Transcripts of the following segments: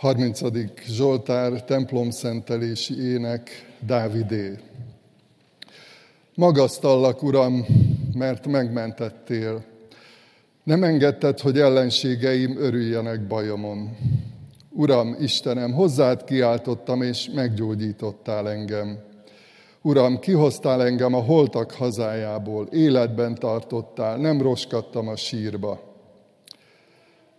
30. Zsoltár templomszentelési ének Dávidé. Magasztallak, Uram, mert megmentettél. Nem engedted, hogy ellenségeim örüljenek bajomon. Uram, Istenem, hozzád kiáltottam, és meggyógyítottál engem. Uram, kihoztál engem a holtak hazájából, életben tartottál, nem roskadtam a sírba.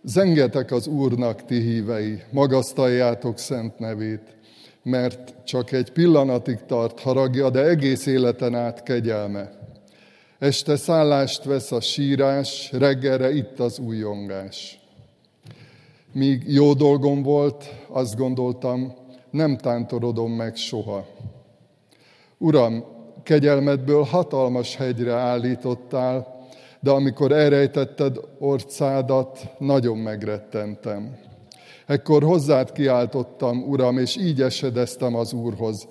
Zengetek az Úrnak, ti hívei, magasztaljátok szent nevét, mert csak egy pillanatig tart haragja, de egész életen át kegyelme. Este szállást vesz a sírás, reggelre itt az újongás. Míg jó dolgom volt, azt gondoltam, nem tántorodom meg soha. Uram, kegyelmedből hatalmas hegyre állítottál, de amikor elrejtetted orcádat, nagyon megrettentem. Ekkor hozzád kiáltottam, Uram, és így esedeztem az Úrhoz.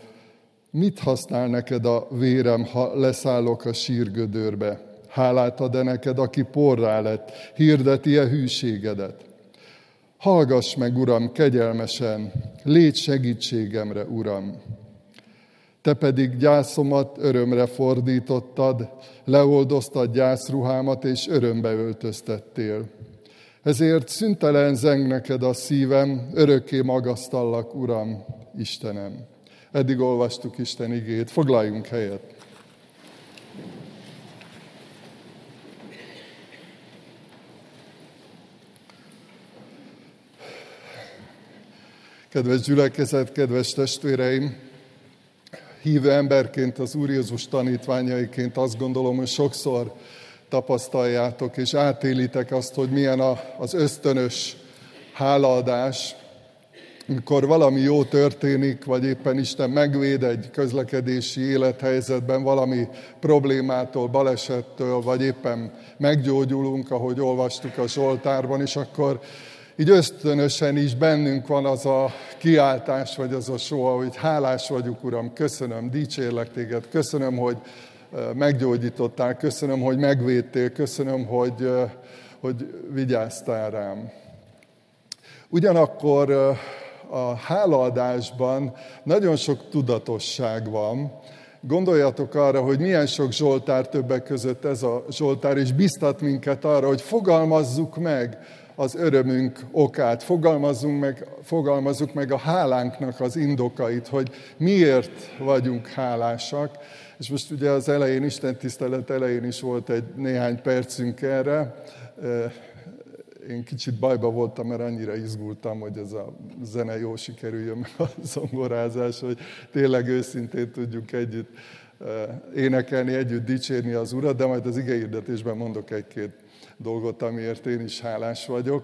Mit használ neked a vérem, ha leszállok a sírgödörbe? Hálát ad-e neked, aki porrá lett, hirdeti-e hűségedet? Hallgass meg, Uram, kegyelmesen, légy segítségemre, Uram. Te pedig gyászomat örömre fordítottad, leoldoztad gyászruhámat, és örömbe öltöztettél. Ezért szüntelen zeng neked a szívem, örökké magasztallak, Uram, Istenem. Eddig olvastuk Isten igét, foglaljunk helyet. Kedves gyülekezet, kedves testvéreim! Hívő emberként, az Úr Jézus tanítványaiként azt gondolom, hogy sokszor tapasztaljátok és átélitek azt, hogy milyen az ösztönös hálaadás, amikor valami jó történik, vagy éppen Isten megvéd egy közlekedési élethelyzetben valami problémától, balesettől, vagy éppen meggyógyulunk, ahogy olvastuk a Zsoltárban, és akkor így ösztönösen is bennünk van az a kiáltás, vagy az a soha, hogy hálás vagyok, Uram, köszönöm, dicsérlek téged, köszönöm, hogy meggyógyítottál, köszönöm, hogy megvédtél, köszönöm, hogy, hogy vigyáztál rám. Ugyanakkor a hálaadásban nagyon sok tudatosság van. Gondoljatok arra, hogy milyen sok Zsoltár többek között ez a Zsoltár, és biztat minket arra, hogy fogalmazzuk meg, az örömünk okát, fogalmazzunk meg, fogalmazzuk meg a hálánknak az indokait, hogy miért vagyunk hálásak. És most ugye az elején, Isten tisztelet elején is volt egy néhány percünk erre. Én kicsit bajba voltam, mert annyira izgultam, hogy ez a zene jó sikerüljön, meg a zongorázás, hogy tényleg őszintén tudjuk együtt énekelni, együtt dicsérni az Urat, de majd az igehirdetésben mondok egy-két dolgot, amiért én is hálás vagyok.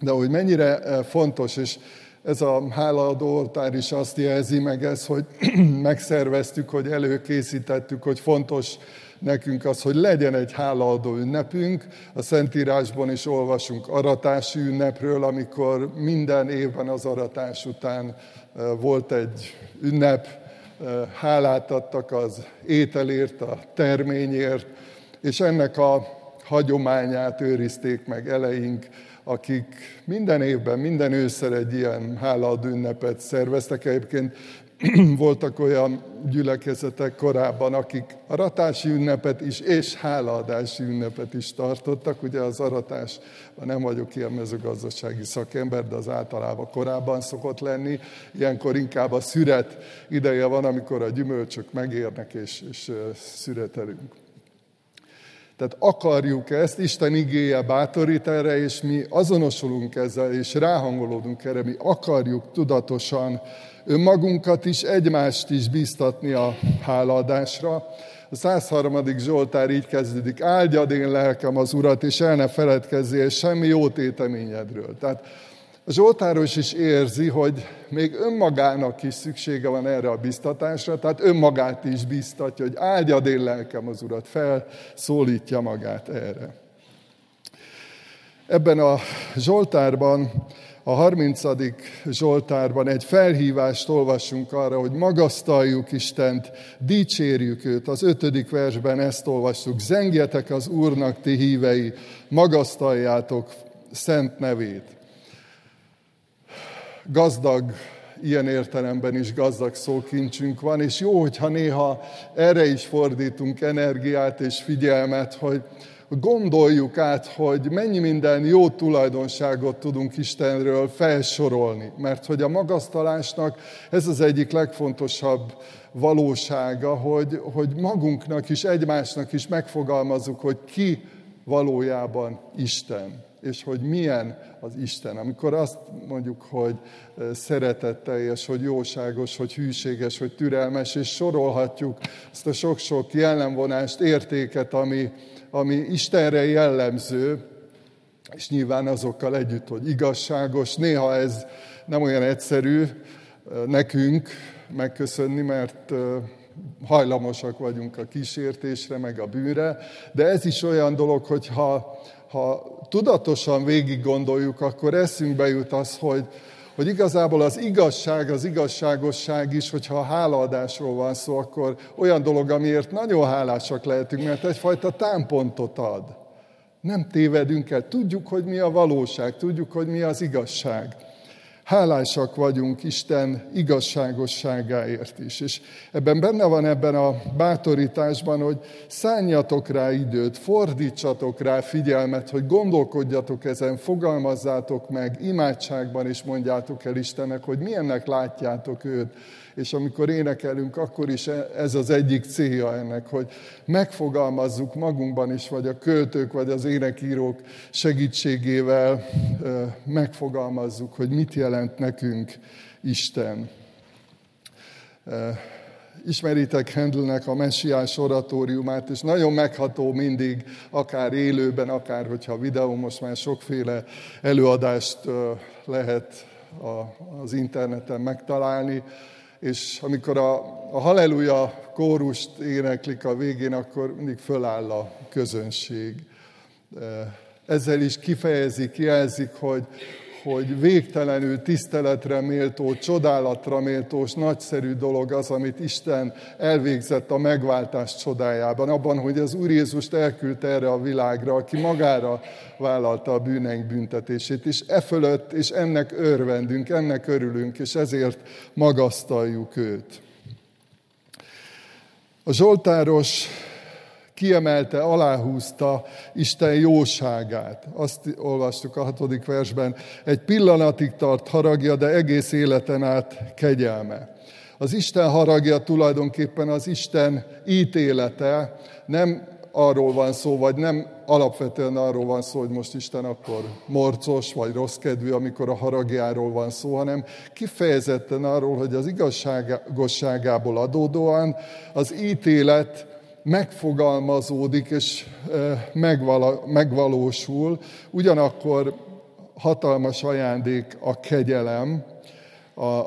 De hogy mennyire eh, fontos, és ez a hálaadó oltár is azt jelzi meg ez, hogy megszerveztük, hogy előkészítettük, hogy fontos nekünk az, hogy legyen egy hálaadó ünnepünk. A Szentírásban is olvasunk aratási ünnepről, amikor minden évben az aratás után eh, volt egy ünnep, eh, hálát adtak az ételért, a terményért, és ennek a hagyományát őrizték meg eleink, akik minden évben, minden ősszel egy ilyen hálaadó ünnepet szerveztek. Egyébként voltak olyan gyülekezetek korábban, akik aratási ünnepet is és hálaadási ünnepet is tartottak. Ugye az aratás, nem vagyok ilyen mezőgazdasági szakember, de az általában korábban szokott lenni. Ilyenkor inkább a szüret ideje van, amikor a gyümölcsök megérnek és, és szüretelünk. Tehát akarjuk ezt, Isten igéje bátorít erre, és mi azonosulunk ezzel, és ráhangolódunk erre, mi akarjuk tudatosan önmagunkat is, egymást is biztatni a hálaadásra. A 103. Zsoltár így kezdődik, áldjad én lelkem az Urat, és el ne feledkezzél semmi jó téteményedről. Tehát a Zsoltáros is érzi, hogy még önmagának is szüksége van erre a biztatásra, tehát önmagát is biztatja, hogy áldjad én lelkem az Urat, felszólítja magát erre. Ebben a Zsoltárban, a 30. Zsoltárban egy felhívást olvasunk arra, hogy magasztaljuk Istent, dicsérjük őt. Az ötödik versben ezt olvassuk. Zengjetek az Úrnak, ti hívei, magasztaljátok szent nevét. Gazdag, ilyen értelemben is gazdag szókincsünk van, és jó, hogyha néha erre is fordítunk energiát és figyelmet, hogy, gondoljuk át, hogy mennyi minden jó tulajdonságot tudunk Istenről felsorolni. Mert hogy a magasztalásnak ez az egyik legfontosabb valósága, hogy, hogy magunknak is, egymásnak is megfogalmazzuk, hogy ki valójában Isten és hogy milyen az Isten. Amikor azt mondjuk, hogy szeretetteljes, hogy jóságos, hogy hűséges, hogy türelmes, és sorolhatjuk ezt a sok-sok jellemvonást, értéket, ami, ami Istenre jellemző, és nyilván azokkal együtt, hogy igazságos. Néha ez nem olyan egyszerű nekünk megköszönni, mert hajlamosak vagyunk a kísértésre, meg a bűnre, de ez is olyan dolog, hogy ha, ha tudatosan végig gondoljuk, akkor eszünkbe jut az, hogy, hogy igazából az igazság, az igazságosság is, hogyha a hálaadásról van szó, akkor olyan dolog, amiért nagyon hálásak lehetünk, mert egyfajta támpontot ad. Nem tévedünk el, tudjuk, hogy mi a valóság, tudjuk, hogy mi az igazság. Hálásak vagyunk Isten igazságosságáért is. És ebben benne van ebben a bátorításban, hogy szálljatok rá időt, fordítsatok rá figyelmet, hogy gondolkodjatok ezen, fogalmazzátok meg, imádságban is mondjátok el Istennek, hogy milyennek látjátok őt, és amikor énekelünk, akkor is ez az egyik célja ennek, hogy megfogalmazzuk magunkban is, vagy a költők, vagy az énekírók segítségével megfogalmazzuk, hogy mit jelent nekünk Isten. Ismeritek Handelnek a messiás oratóriumát, és nagyon megható mindig, akár élőben, akár hogyha videó, most már sokféle előadást lehet az interneten megtalálni, és amikor a, a halleluja kórust éneklik a végén, akkor mindig föláll a közönség. Ezzel is kifejezik, jelzik, hogy, hogy végtelenül tiszteletre méltó, csodálatra méltós, nagyszerű dolog az, amit Isten elvégzett a megváltás csodájában, abban, hogy az Úr Jézust elküldte erre a világra, aki magára vállalta a bűneink büntetését, és e fölött, és ennek örvendünk, ennek örülünk, és ezért magasztaljuk őt. A Zsoltáros kiemelte, aláhúzta Isten jóságát. Azt olvastuk a hatodik versben, egy pillanatig tart haragja, de egész életen át kegyelme. Az Isten haragja tulajdonképpen az Isten ítélete, nem arról van szó, vagy nem alapvetően arról van szó, hogy most Isten akkor morcos vagy rossz kedvű, amikor a haragjáról van szó, hanem kifejezetten arról, hogy az igazságosságából adódóan az ítélet megfogalmazódik és megvalósul, ugyanakkor hatalmas ajándék a kegyelem,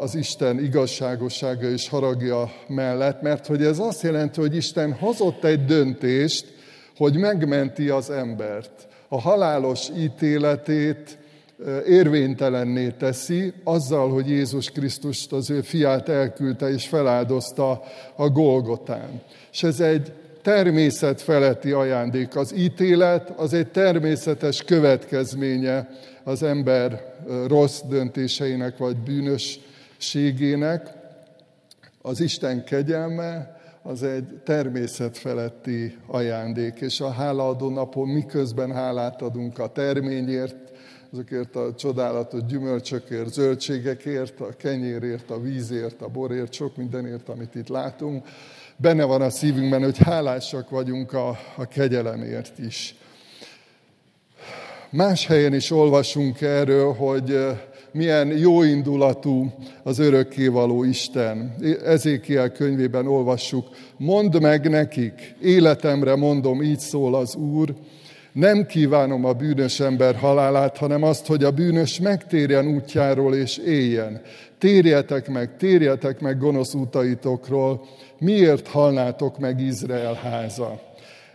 az Isten igazságossága és haragja mellett, mert hogy ez azt jelenti, hogy Isten hozott egy döntést, hogy megmenti az embert. A halálos ítéletét érvénytelenné teszi, azzal, hogy Jézus Krisztust, az ő fiát elküldte és feláldozta a Golgotán. És ez egy természet feletti ajándék. Az ítélet az egy természetes következménye az ember rossz döntéseinek vagy bűnösségének. Az Isten kegyelme az egy természet feletti ajándék, és a hálaadó napon miközben hálát adunk a terményért, azokért a csodálatos gyümölcsökért, zöldségekért, a kenyérért, a vízért, a borért, sok mindenért, amit itt látunk, benne van a szívünkben, hogy hálásak vagyunk a, a kegyelemért is. Más helyen is olvasunk erről, hogy milyen jóindulatú az örökkévaló Isten. Ezékiel könyvében olvassuk, mondd meg nekik, életemre mondom, így szól az Úr, nem kívánom a bűnös ember halálát, hanem azt, hogy a bűnös megtérjen útjáról és éljen. Térjetek meg, térjetek meg gonosz útaitokról, miért halnátok meg Izrael háza?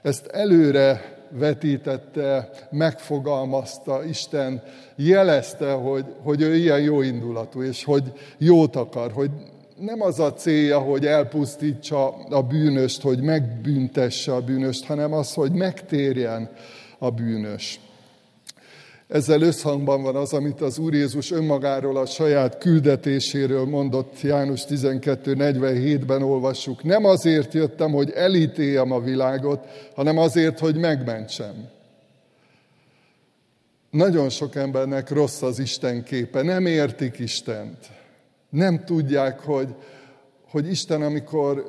Ezt előre vetítette, megfogalmazta, Isten jelezte, hogy, hogy ő ilyen jó indulatú, és hogy jót akar, hogy nem az a célja, hogy elpusztítsa a bűnöst, hogy megbüntesse a bűnöst, hanem az, hogy megtérjen a bűnös. Ezzel összhangban van az, amit az Úr Jézus önmagáról, a saját küldetéséről mondott János 12.47-ben olvassuk. Nem azért jöttem, hogy elítéljem a világot, hanem azért, hogy megmentsem. Nagyon sok embernek rossz az Isten képe, nem értik Istent. Nem tudják, hogy, hogy Isten, amikor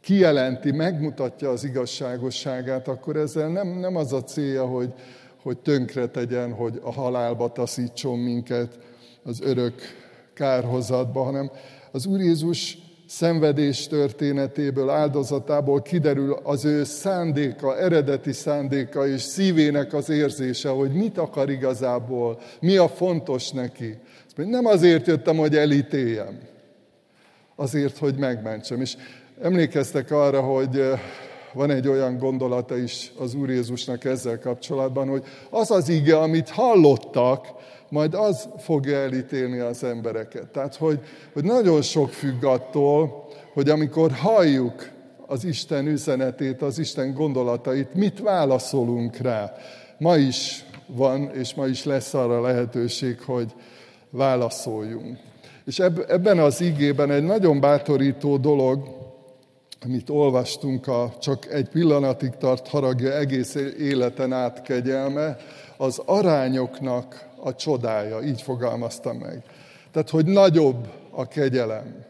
kijelenti, megmutatja az igazságosságát, akkor ezzel nem, nem az a célja, hogy, hogy tönkre tegyen, hogy a halálba taszítson minket az örök kárhozatba, hanem az Úr Jézus szenvedés történetéből, áldozatából kiderül az ő szándéka, eredeti szándéka és szívének az érzése, hogy mit akar igazából, mi a fontos neki. Nem azért jöttem, hogy elítéljem, azért, hogy megmentsem. És emlékeztek arra, hogy van egy olyan gondolata is az Úr Jézusnak ezzel kapcsolatban, hogy az az ige, amit hallottak, majd az fogja elítélni az embereket. Tehát, hogy, hogy nagyon sok függ attól, hogy amikor halljuk az Isten üzenetét, az Isten gondolatait, mit válaszolunk rá. Ma is van, és ma is lesz arra lehetőség, hogy válaszoljunk. És ebben az igében egy nagyon bátorító dolog, amit olvastunk, a csak egy pillanatig tart haragja egész életen át kegyelme, az arányoknak a csodája, így fogalmaztam meg. Tehát, hogy nagyobb a kegyelem.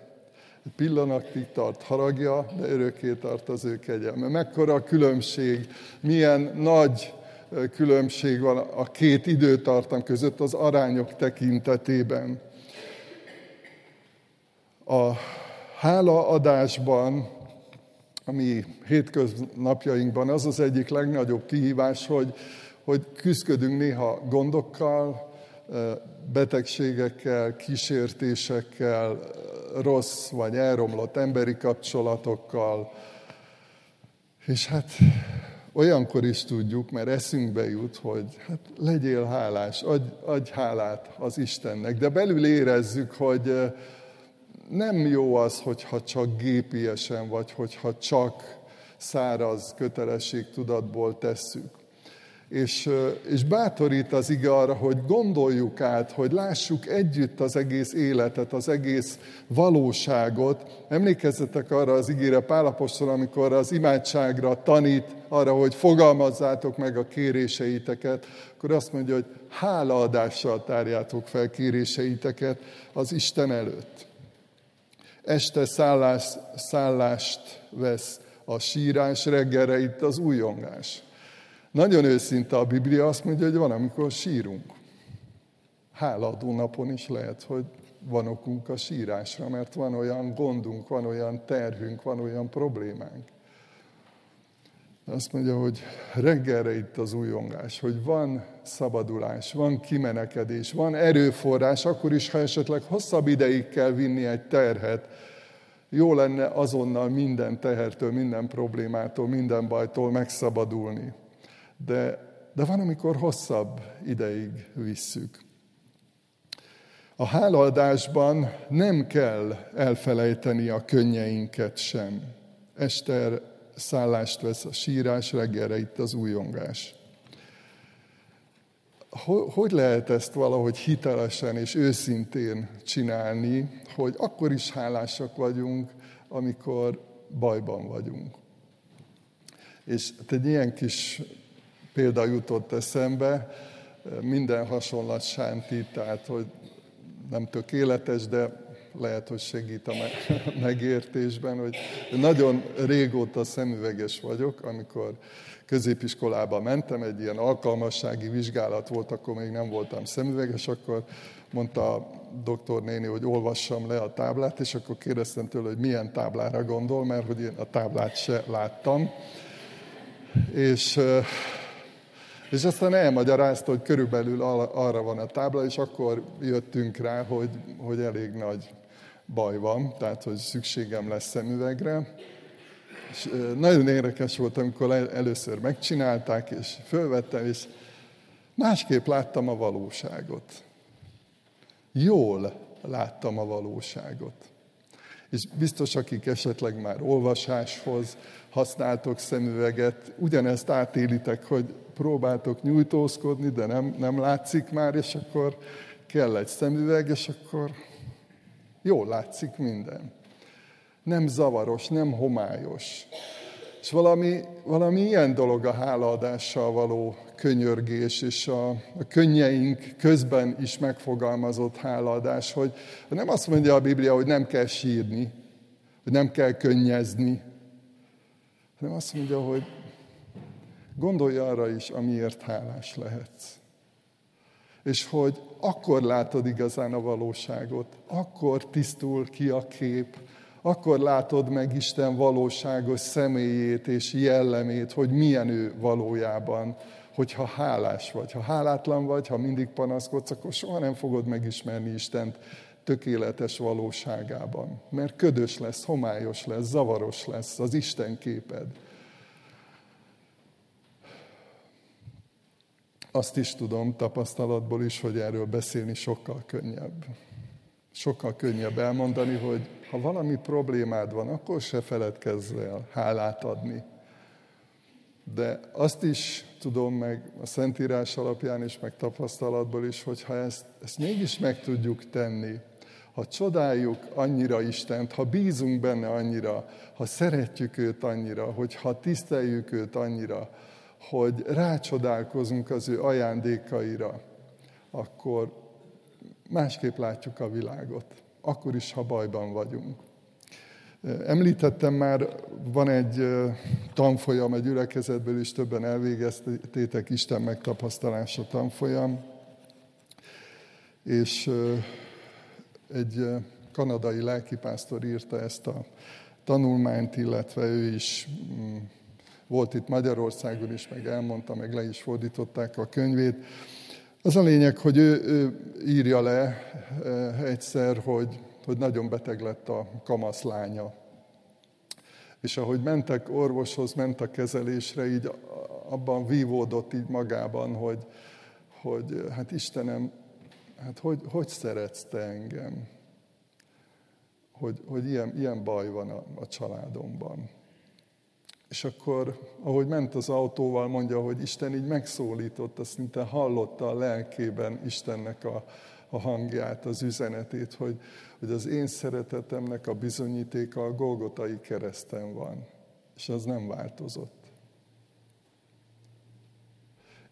Egy pillanatig tart haragja, de örökké tart az ő kegyelme. Mekkora a különbség, milyen nagy különbség van a két időtartam között az arányok tekintetében. A hálaadásban a mi hétköznapjainkban az az egyik legnagyobb kihívás, hogy, hogy küzdködünk néha gondokkal, betegségekkel, kísértésekkel, rossz vagy elromlott emberi kapcsolatokkal. És hát olyankor is tudjuk, mert eszünkbe jut, hogy hát legyél hálás, adj, adj hálát az Istennek, de belül érezzük, hogy nem jó az, hogyha csak gépiesen, vagy hogyha csak száraz kötelességtudatból tesszük. És, és bátorít az ige arra, hogy gondoljuk át, hogy lássuk együtt az egész életet, az egész valóságot. Emlékezzetek arra az ígére Pálapostól, amikor az imádságra tanít arra, hogy fogalmazzátok meg a kéréseiteket, akkor azt mondja, hogy hálaadással tárjátok fel kéréseiteket az Isten előtt. Este szállás, szállást vesz a sírás, reggelre itt az újongás. Nagyon őszinte a Biblia azt mondja, hogy van, amikor sírunk. Háladó napon is lehet, hogy van okunk a sírásra, mert van olyan gondunk, van olyan terhünk, van olyan problémánk. Azt mondja, hogy reggelre itt az újongás, hogy van szabadulás, van kimenekedés, van erőforrás, akkor is, ha esetleg hosszabb ideig kell vinni egy terhet, jó lenne azonnal minden tehertől, minden problémától, minden bajtól megszabadulni. De, de van, amikor hosszabb ideig visszük. A hálaadásban nem kell elfelejteni a könnyeinket sem. Ester szállást vesz a sírás, reggelre itt az újongás. Hogy lehet ezt valahogy hitelesen és őszintén csinálni, hogy akkor is hálásak vagyunk, amikor bajban vagyunk. És egy ilyen kis példa jutott eszembe, minden hasonlat sánti, tehát hogy nem tökéletes, de lehet, hogy segít a megértésben, hogy nagyon régóta szemüveges vagyok, amikor középiskolába mentem, egy ilyen alkalmassági vizsgálat volt, akkor még nem voltam szemüveges, akkor mondta a doktor néni, hogy olvassam le a táblát, és akkor kérdeztem tőle, hogy milyen táblára gondol, mert hogy én a táblát se láttam. És, és aztán elmagyarázta, hogy körülbelül arra van a tábla, és akkor jöttünk rá, hogy, hogy elég nagy baj van, tehát hogy szükségem lesz szemüvegre. És nagyon érdekes volt, amikor először megcsinálták, és fölvettem, és másképp láttam a valóságot. Jól láttam a valóságot. És biztos, akik esetleg már olvasáshoz használtok szemüveget, ugyanezt átélitek, hogy próbáltok nyújtózkodni, de nem, nem látszik már, és akkor kell egy szemüveg, és akkor jól látszik minden. Nem zavaros, nem homályos. És valami, valami ilyen dolog a hálaadással való könyörgés, és a, a könnyeink közben is megfogalmazott hálaadás, hogy nem azt mondja a Biblia, hogy nem kell sírni, hogy nem kell könnyezni, hanem azt mondja, hogy gondolj arra is, amiért hálás lehetsz. És hogy akkor látod igazán a valóságot, akkor tisztul ki a kép, akkor látod meg Isten valóságos személyét és jellemét, hogy milyen ő valójában, hogyha hálás vagy. Ha hálátlan vagy, ha mindig panaszkodsz, akkor soha nem fogod megismerni Istent tökéletes valóságában. Mert ködös lesz, homályos lesz, zavaros lesz az Isten képed. Azt is tudom tapasztalatból is, hogy erről beszélni sokkal könnyebb. Sokkal könnyebb elmondani, hogy ha valami problémád van, akkor se feledkezz el hálát adni. De azt is tudom meg a Szentírás alapján is, meg tapasztalatból is, hogy ha ezt, ezt mégis meg tudjuk tenni, ha csodáljuk annyira Istent, ha bízunk benne annyira, ha szeretjük őt annyira, hogy ha tiszteljük őt annyira, hogy rácsodálkozunk az ő ajándékaira, akkor másképp látjuk a világot, akkor is, ha bajban vagyunk. Említettem már, van egy tanfolyam, egy gyülekezetből is többen elvégeztétek Isten megtapasztalása tanfolyam, és egy kanadai lelkipásztor írta ezt a tanulmányt, illetve ő is mm, volt itt Magyarországon is, meg elmondta, meg le is fordították a könyvét. Az a lényeg, hogy ő, ő írja le egyszer, hogy hogy nagyon beteg lett a kamasz lánya. És ahogy mentek orvoshoz, ment a kezelésre, így abban vívódott így magában, hogy, hogy hát Istenem, hát hogy, hogy szeretsz te engem? Hogy, hogy ilyen, ilyen baj van a, a családomban. És akkor, ahogy ment az autóval, mondja, hogy Isten így megszólította, szinte hallotta a lelkében Istennek a, a hangját, az üzenetét, hogy, hogy az én szeretetemnek a bizonyítéka a Golgotai kereszten van, és az nem változott.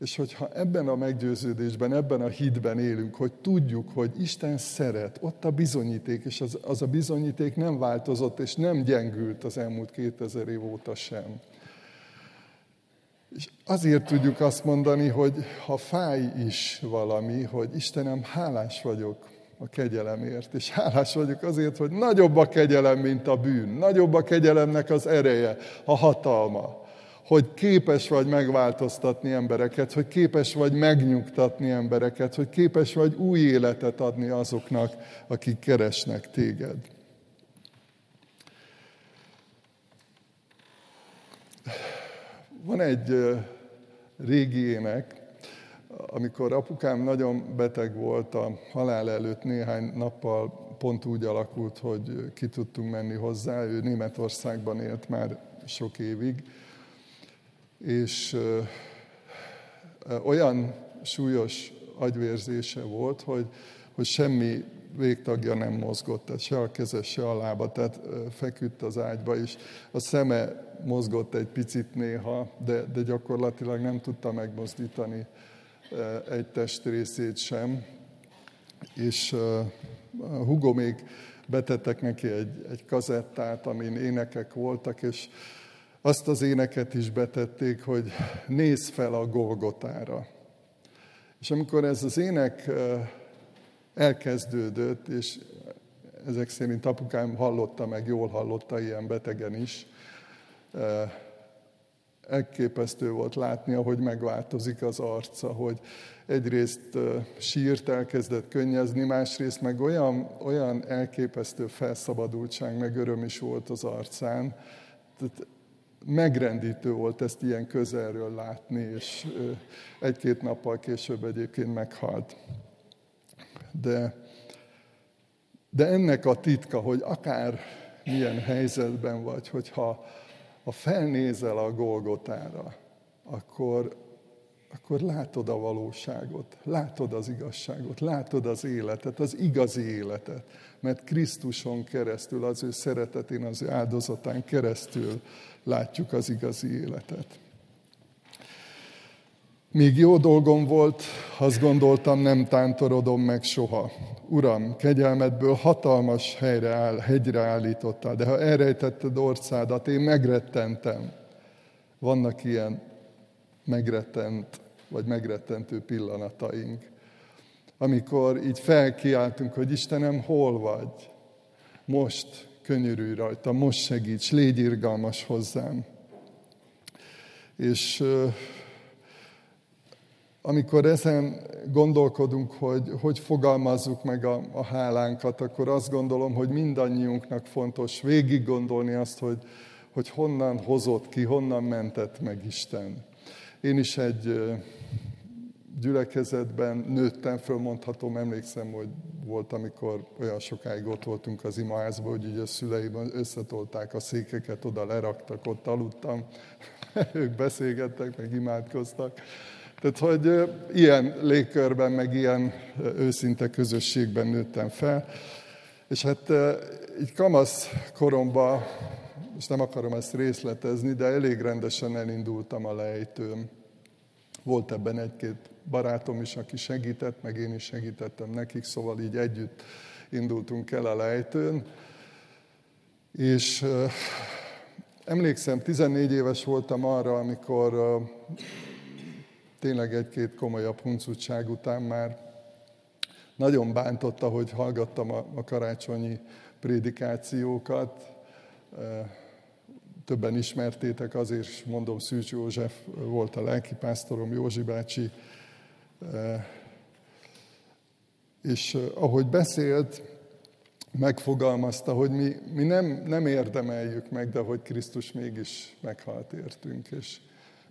És hogyha ebben a meggyőződésben, ebben a hitben élünk, hogy tudjuk, hogy Isten szeret, ott a bizonyíték, és az, az a bizonyíték nem változott, és nem gyengült az elmúlt 2000 év óta sem. És azért tudjuk azt mondani, hogy ha fáj is valami, hogy Istenem, hálás vagyok a kegyelemért, és hálás vagyok azért, hogy nagyobb a kegyelem, mint a bűn, nagyobb a kegyelemnek az ereje, a hatalma, hogy képes vagy megváltoztatni embereket, hogy képes vagy megnyugtatni embereket, hogy képes vagy új életet adni azoknak, akik keresnek téged. Van egy régi ének, amikor apukám nagyon beteg volt a halál előtt néhány nappal, pont úgy alakult, hogy ki tudtunk menni hozzá. Ő Németországban élt már sok évig, és olyan súlyos agyvérzése volt, hogy, hogy semmi végtagja nem mozgott, tehát se a keze, se a lába, tehát feküdt az ágyba, és a szeme mozgott egy picit néha, de, de gyakorlatilag nem tudta megmozdítani egy testrészét sem. És Hugo még betettek neki egy, egy kazettát, amin énekek voltak, és azt az éneket is betették, hogy néz fel a Golgotára. És amikor ez az ének elkezdődött, és ezek szerint apukám hallotta meg, jól hallotta ilyen betegen is, elképesztő volt látni, ahogy megváltozik az arca, hogy egyrészt sírt, elkezdett könnyezni, másrészt meg olyan, olyan elképesztő felszabadultság, meg öröm is volt az arcán. Tehát megrendítő volt ezt ilyen közelről látni, és egy-két nappal később egyébként meghalt. De, de ennek a titka, hogy akár milyen helyzetben vagy, hogyha ha felnézel a Golgotára, akkor, akkor látod a valóságot, látod az igazságot, látod az életet, az igazi életet. Mert Krisztuson keresztül, az ő szeretetén, az ő áldozatán keresztül látjuk az igazi életet. Míg jó dolgom volt, azt gondoltam, nem tántorodom meg soha. Uram, kegyelmedből hatalmas helyre áll, hegyre állítottál, de ha elrejtetted orszádat, én megrettentem. Vannak ilyen megrettent, vagy megrettentő pillanataink, amikor így felkiáltunk, hogy Istenem, hol vagy? Most könyörülj rajta, most segíts, légy irgalmas hozzám. És amikor ezen gondolkodunk, hogy hogy fogalmazzuk meg a, a hálánkat, akkor azt gondolom, hogy mindannyiunknak fontos végig gondolni azt, hogy, hogy honnan hozott ki, honnan mentett meg Isten. Én is egy gyülekezetben nőttem föl, mondhatom, emlékszem, hogy volt, amikor olyan sokáig ott voltunk az imaházban, hogy így a szüleim összetolták a székeket, oda leraktak, ott aludtam, ők beszélgettek, meg imádkoztak. Tehát, hogy ilyen légkörben, meg ilyen őszinte közösségben nőttem fel. És hát így kamasz koromban, és nem akarom ezt részletezni, de elég rendesen elindultam a lejtőn. Volt ebben egy-két barátom is, aki segített, meg én is segítettem nekik, szóval így együtt indultunk el a lejtőn. És emlékszem, 14 éves voltam arra, amikor tényleg egy-két komolyabb huncutság után már nagyon bántotta, hogy hallgattam a, karácsonyi prédikációkat. Többen ismertétek, azért is mondom, Szűcs József volt a lelkipásztorom, Józsi bácsi. És ahogy beszélt, megfogalmazta, hogy mi, mi nem, nem érdemeljük meg, de hogy Krisztus mégis meghalt értünk. És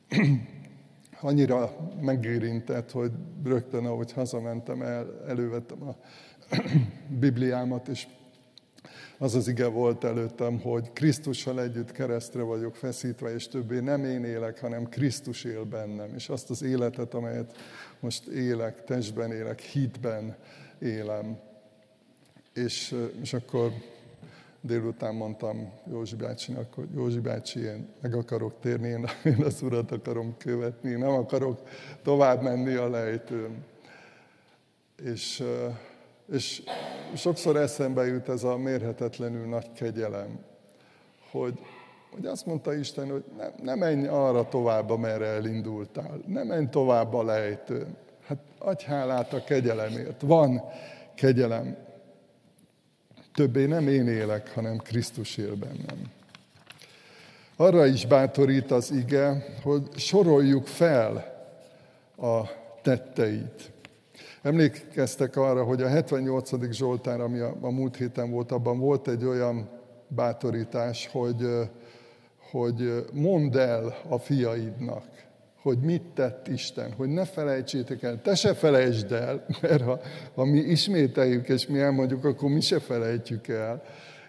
annyira megérintett, hogy rögtön, ahogy hazamentem, el, elővettem a Bibliámat, és az az ige volt előttem, hogy Krisztussal együtt keresztre vagyok feszítve, és többé nem én élek, hanem Krisztus él bennem. És azt az életet, amelyet most élek, testben élek, hitben élem. És, és akkor délután mondtam Józsi bácsinak, hogy Józsi bácsi, én meg akarok térni, én, én az urat akarom követni, nem akarok tovább menni a lejtőn. És, és sokszor eszembe jut ez a mérhetetlenül nagy kegyelem, hogy, hogy azt mondta Isten, hogy ne, ne menj arra tovább, amerre elindultál, ne menj tovább a lejtőn. Hát adj hálát a kegyelemért. Van kegyelem. Többé nem én élek, hanem Krisztus él bennem. Arra is bátorít az ige, hogy soroljuk fel a tetteit. Emlékeztek arra, hogy a 78. Zsoltár, ami a, a múlt héten volt, abban volt egy olyan bátorítás, hogy, hogy mondd el a fiaidnak, hogy mit tett Isten, hogy ne felejtsétek el, te se felejtsd el, mert ha, ha mi ismételjük és mi elmondjuk, akkor mi se felejtjük el.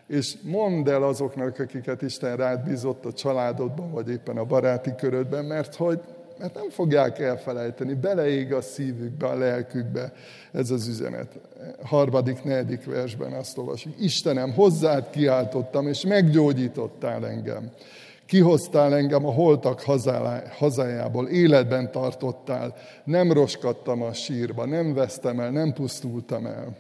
És mondd el azoknak, akiket Isten rád bízott a családodban, vagy éppen a baráti körödben, mert hogy mert nem fogják elfelejteni, beleég a szívükbe, a lelkükbe ez az üzenet. Harmadik, negyedik versben azt olvasjuk. Istenem, hozzád kiáltottam, és meggyógyítottál engem. Kihoztál engem a holtak hazájából, életben tartottál, nem roskadtam a sírba, nem vesztem el, nem pusztultam el.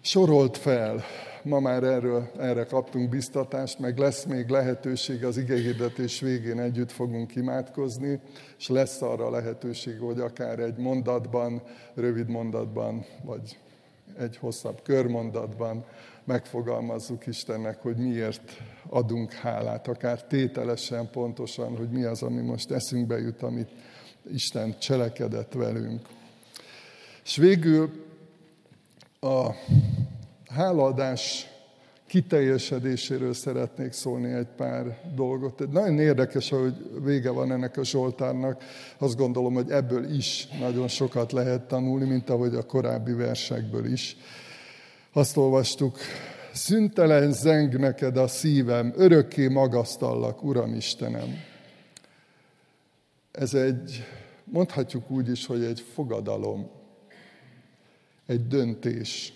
Sorolt fel, ma már erről, erre kaptunk biztatást, meg lesz még lehetőség az igehirdetés végén együtt fogunk imádkozni, és lesz arra lehetőség, hogy akár egy mondatban, rövid mondatban, vagy egy hosszabb körmondatban megfogalmazzuk Istennek, hogy miért adunk hálát, akár tételesen pontosan, hogy mi az, ami most eszünkbe jut, amit Isten cselekedett velünk. És végül a hálaadás kiteljesedéséről szeretnék szólni egy pár dolgot. Nagyon érdekes, hogy vége van ennek a Zsoltárnak. Azt gondolom, hogy ebből is nagyon sokat lehet tanulni, mint ahogy a korábbi versekből is. Azt olvastuk Szüntelen zeng neked a szívem, örökké magasztallak, Uram Istenem. Ez egy, mondhatjuk úgy is, hogy egy fogadalom, egy döntés.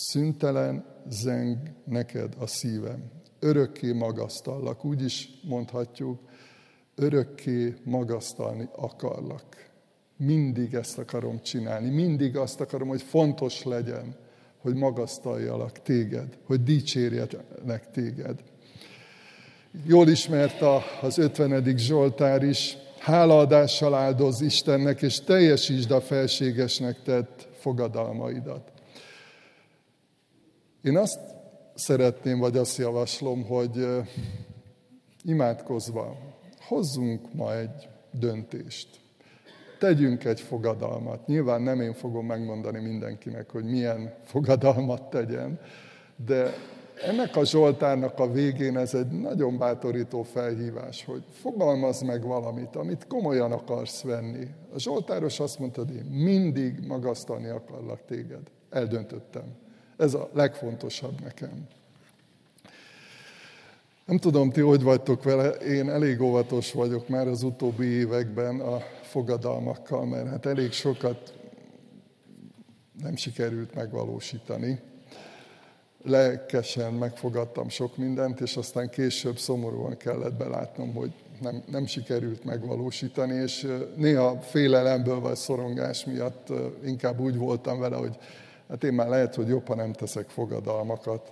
Szüntelen zeng neked a szívem. Örökké magasztallak, úgy is mondhatjuk, örökké magasztalni akarlak. Mindig ezt akarom csinálni, mindig azt akarom, hogy fontos legyen, hogy magasztaljalak téged, hogy dicsérjenek téged. Jól ismert az 50. Zsoltár is, hálaadással áldoz Istennek, és teljesítsd a felségesnek tett fogadalmaidat. Én azt szeretném, vagy azt javaslom, hogy imádkozva hozzunk ma egy döntést. Tegyünk egy fogadalmat. Nyilván nem én fogom megmondani mindenkinek, hogy milyen fogadalmat tegyen, de ennek a Zsoltárnak a végén ez egy nagyon bátorító felhívás, hogy fogalmazz meg valamit, amit komolyan akarsz venni. A Zsoltáros azt mondta, hogy én mindig magasztalni akarlak téged. Eldöntöttem. Ez a legfontosabb nekem. Nem tudom, ti hogy vagytok vele, én elég óvatos vagyok már az utóbbi években a fogadalmakkal, mert hát elég sokat nem sikerült megvalósítani. Lelkesen megfogadtam sok mindent, és aztán később szomorúan kellett belátnom, hogy nem, nem sikerült megvalósítani, és néha félelemből vagy szorongás miatt inkább úgy voltam vele, hogy hát én már lehet, hogy jobban nem teszek fogadalmakat,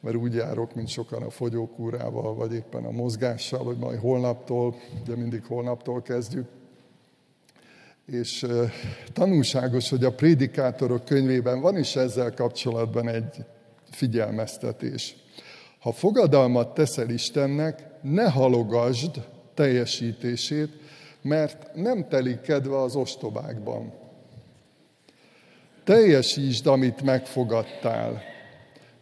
mert úgy járok, mint sokan a fogyókúrával, vagy éppen a mozgással, hogy majd holnaptól, de mindig holnaptól kezdjük. És tanulságos, hogy a prédikátorok könyvében van is ezzel kapcsolatban egy figyelmeztetés. Ha fogadalmat teszel Istennek, ne halogasd teljesítését, mert nem telik kedve az ostobákban. Teljesítsd, amit megfogadtál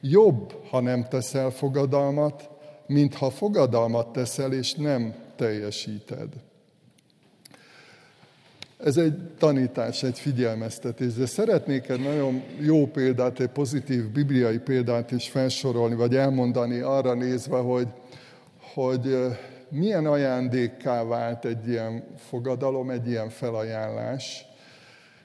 Jobb, ha nem teszel fogadalmat, mint ha fogadalmat teszel, és nem teljesíted. Ez egy tanítás, egy figyelmeztetés, de szeretnék egy nagyon jó példát, egy pozitív bibliai példát is felsorolni, vagy elmondani arra nézve, hogy, hogy milyen ajándékká vált egy ilyen fogadalom, egy ilyen felajánlás,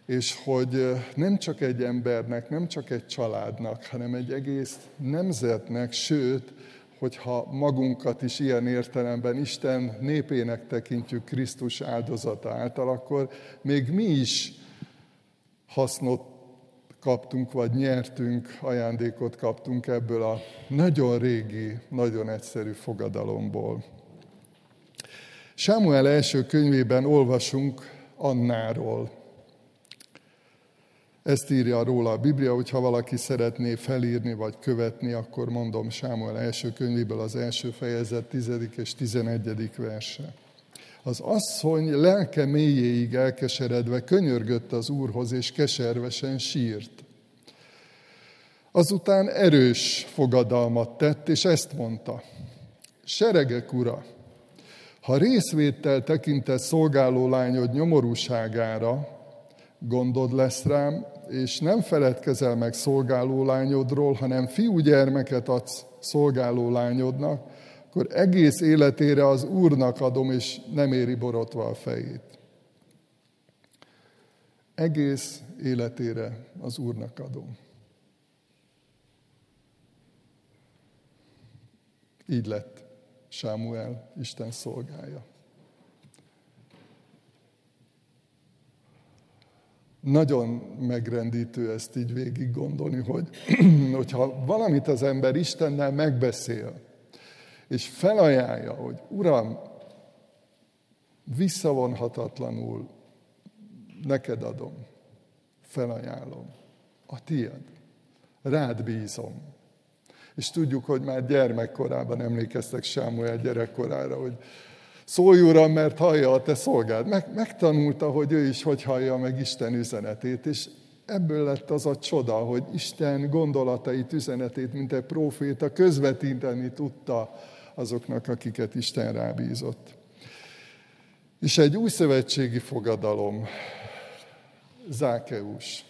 és hogy nem csak egy embernek, nem csak egy családnak, hanem egy egész nemzetnek, sőt, hogyha magunkat is ilyen értelemben Isten népének tekintjük Krisztus áldozata által, akkor még mi is hasznot kaptunk, vagy nyertünk, ajándékot kaptunk ebből a nagyon régi, nagyon egyszerű fogadalomból. Sámuel első könyvében olvasunk Annáról. Ezt írja róla a Biblia, hogyha valaki szeretné felírni vagy követni, akkor mondom Sámuel első könyvéből az első fejezet 10. és 11. verse. Az asszony lelke mélyéig elkeseredve könyörgött az Úrhoz, és keservesen sírt. Azután erős fogadalmat tett, és ezt mondta. Seregek ura, ha részvétel tekintett szolgáló lányod nyomorúságára, gondod lesz rám, és nem feledkezel meg szolgáló lányodról, hanem fiúgyermeket adsz szolgáló lányodnak, akkor egész életére az Úrnak adom, és nem éri borotva a fejét. Egész életére az Úrnak adom. Így lett Sámuel Isten szolgája. Nagyon megrendítő ezt így végig gondolni, hogy hogyha valamit az ember Istennel megbeszél, és felajánlja, hogy Uram, visszavonhatatlanul neked adom, felajánlom, a tiéd, rád bízom. És tudjuk, hogy már gyermekkorában emlékeztek Sámuel gyerekkorára, hogy Szólj, Uram, mert hallja a te szolgád. Meg, megtanulta, hogy ő is hogy hallja meg Isten üzenetét, és ebből lett az a csoda, hogy Isten gondolatait, üzenetét, mint egy proféta közvetíteni tudta azoknak, akiket Isten rábízott. És egy új szövetségi fogadalom, Zákeus.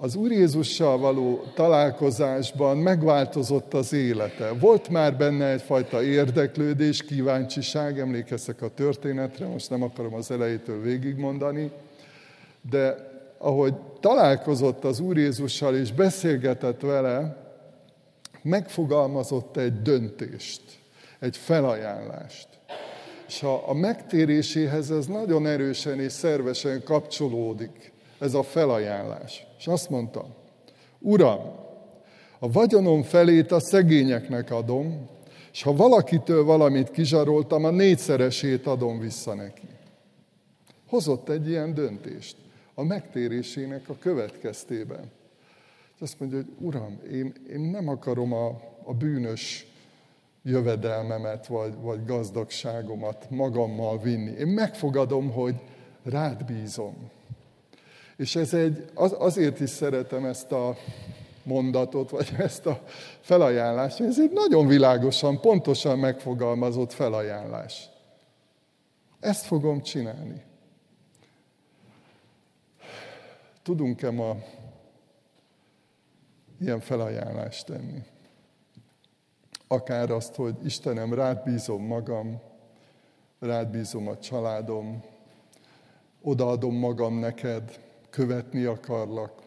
Az Úr Jézussal való találkozásban megváltozott az élete. Volt már benne egyfajta érdeklődés, kíváncsiság, emlékeztek a történetre, most nem akarom az elejétől végigmondani, de ahogy találkozott az Úr Jézussal és beszélgetett vele, megfogalmazott egy döntést, egy felajánlást. És ha a megtéréséhez ez nagyon erősen és szervesen kapcsolódik, ez a felajánlás. És azt mondta, Uram, a vagyonom felét a szegényeknek adom, és ha valakitől valamit kizsaroltam, a négyszeresét adom vissza neki. Hozott egy ilyen döntést a megtérésének a következtében. És azt mondja, hogy Uram, én, én nem akarom a, a bűnös jövedelmemet vagy, vagy gazdagságomat magammal vinni. Én megfogadom, hogy rád bízom. És ez egy, az, azért is szeretem ezt a mondatot, vagy ezt a felajánlást, ez egy nagyon világosan, pontosan megfogalmazott felajánlás. Ezt fogom csinálni. Tudunk-e ma ilyen felajánlást tenni? Akár azt, hogy Istenem, rád bízom magam, rád bízom a családom, odaadom magam neked, követni akarlak,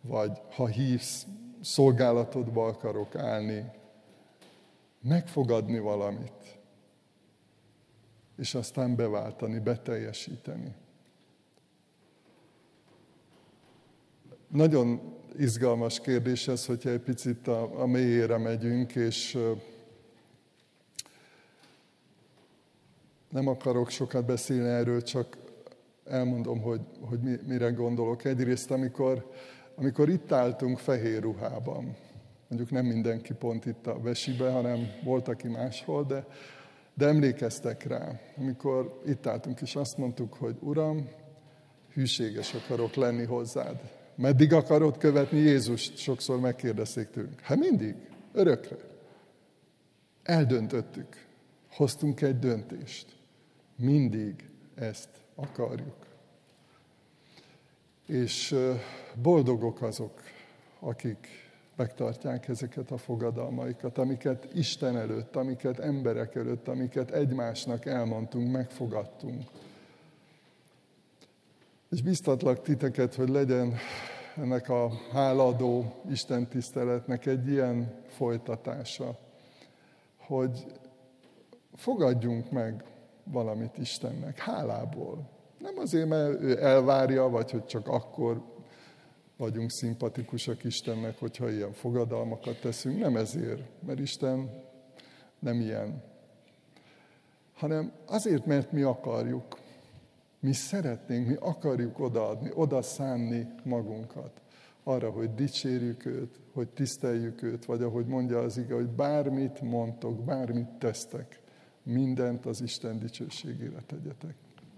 vagy ha hívsz, szolgálatodba akarok állni, megfogadni valamit, és aztán beváltani, beteljesíteni. Nagyon izgalmas kérdés ez, hogyha egy picit a, a mélyére megyünk, és nem akarok sokat beszélni erről, csak elmondom, hogy, hogy mire gondolok. Egyrészt, amikor, amikor itt álltunk fehér ruhában, mondjuk nem mindenki pont itt a Vesibe, hanem volt, aki máshol, de, de emlékeztek rá, amikor itt álltunk, és azt mondtuk, hogy Uram, hűséges akarok lenni hozzád. Meddig akarod követni Jézust? Sokszor megkérdezték tőlünk. Hát mindig, örökre. Eldöntöttük. Hoztunk egy döntést. Mindig ezt akarjuk. És boldogok azok, akik megtartják ezeket a fogadalmaikat, amiket Isten előtt, amiket emberek előtt, amiket egymásnak elmondtunk, megfogadtunk. És biztatlak titeket, hogy legyen ennek a háladó Isten tiszteletnek egy ilyen folytatása, hogy fogadjunk meg valamit Istennek, hálából. Nem azért, mert ő elvárja, vagy hogy csak akkor vagyunk szimpatikusak Istennek, hogyha ilyen fogadalmakat teszünk. Nem ezért, mert Isten nem ilyen. Hanem azért, mert mi akarjuk. Mi szeretnénk, mi akarjuk odaadni, oda szánni magunkat arra, hogy dicsérjük őt, hogy tiszteljük őt, vagy ahogy mondja az ige, hogy bármit mondtok, bármit tesztek, mindent az Isten dicsőségére tegyetek.